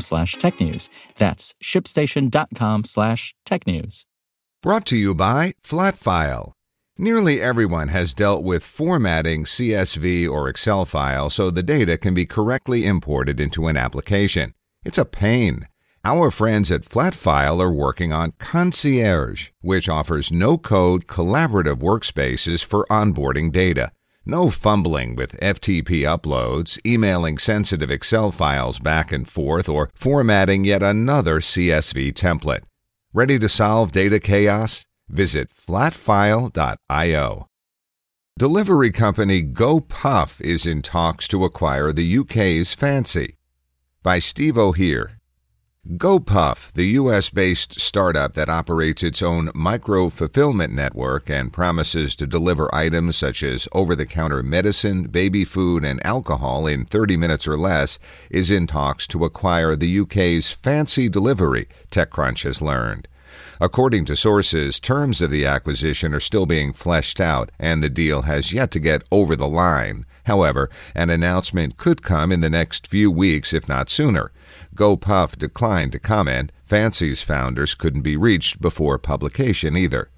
slash technews. That's shipstation.com slash tech news. Brought to you by Flatfile. Nearly everyone has dealt with formatting CSV or Excel file so the data can be correctly imported into an application. It's a pain. Our friends at Flatfile are working on Concierge, which offers no code collaborative workspaces for onboarding data. No fumbling with FTP uploads, emailing sensitive Excel files back and forth, or formatting yet another CSV template. Ready to solve data chaos? Visit flatfile.io. Delivery company GoPuff is in talks to acquire the UK's Fancy. By Steve O'Hear. GoPuff, the US based startup that operates its own micro fulfillment network and promises to deliver items such as over the counter medicine, baby food, and alcohol in 30 minutes or less, is in talks to acquire the UK's Fancy Delivery, TechCrunch has learned. According to sources, terms of the acquisition are still being fleshed out, and the deal has yet to get over the line. However, an announcement could come in the next few weeks, if not sooner. GoPuff declined to comment. Fancy's founders couldn't be reached before publication either.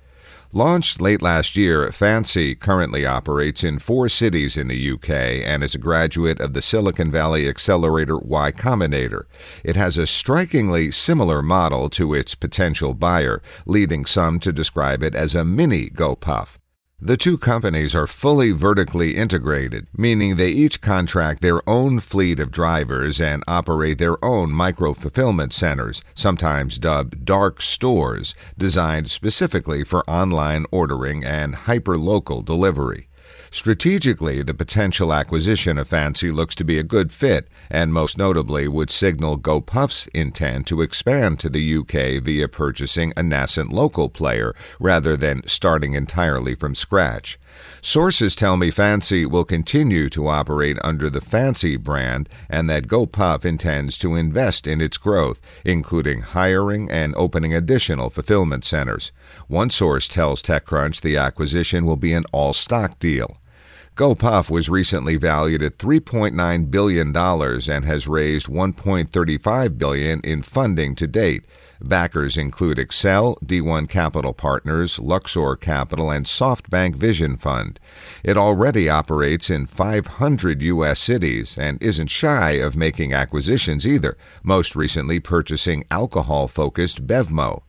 Launched late last year, Fancy currently operates in four cities in the UK and is a graduate of the Silicon Valley accelerator Y Combinator. It has a strikingly similar model to its potential buyer, leading some to describe it as a mini GoPuff. The two companies are fully vertically integrated, meaning they each contract their own fleet of drivers and operate their own micro fulfillment centers, sometimes dubbed dark stores, designed specifically for online ordering and hyperlocal delivery. Strategically, the potential acquisition of Fancy looks to be a good fit, and most notably would signal GoPuff's intent to expand to the UK via purchasing a nascent local player rather than starting entirely from scratch. Sources tell me Fancy will continue to operate under the Fancy brand and that GoPuff intends to invest in its growth, including hiring and opening additional fulfillment centers. One source tells TechCrunch the acquisition will be an all stock deal. GoPuff was recently valued at $3.9 billion and has raised 1.35 billion in funding to date. Backers include Accel, D1 Capital Partners, Luxor Capital, and SoftBank Vision Fund. It already operates in 500 U.S. cities and isn't shy of making acquisitions either, most recently purchasing alcohol focused Bevmo.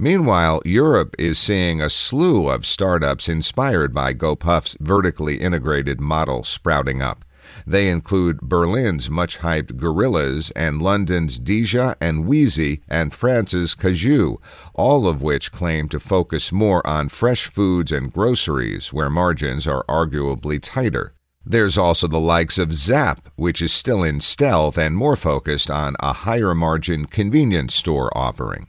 Meanwhile, Europe is seeing a slew of startups inspired by GoPuff's vertically integrated model sprouting up. They include Berlin's much hyped Gorillas and London's Dija and Weezy and France's Cajoo, all of which claim to focus more on fresh foods and groceries where margins are arguably tighter. There's also the likes of Zapp, which is still in stealth and more focused on a higher margin convenience store offering.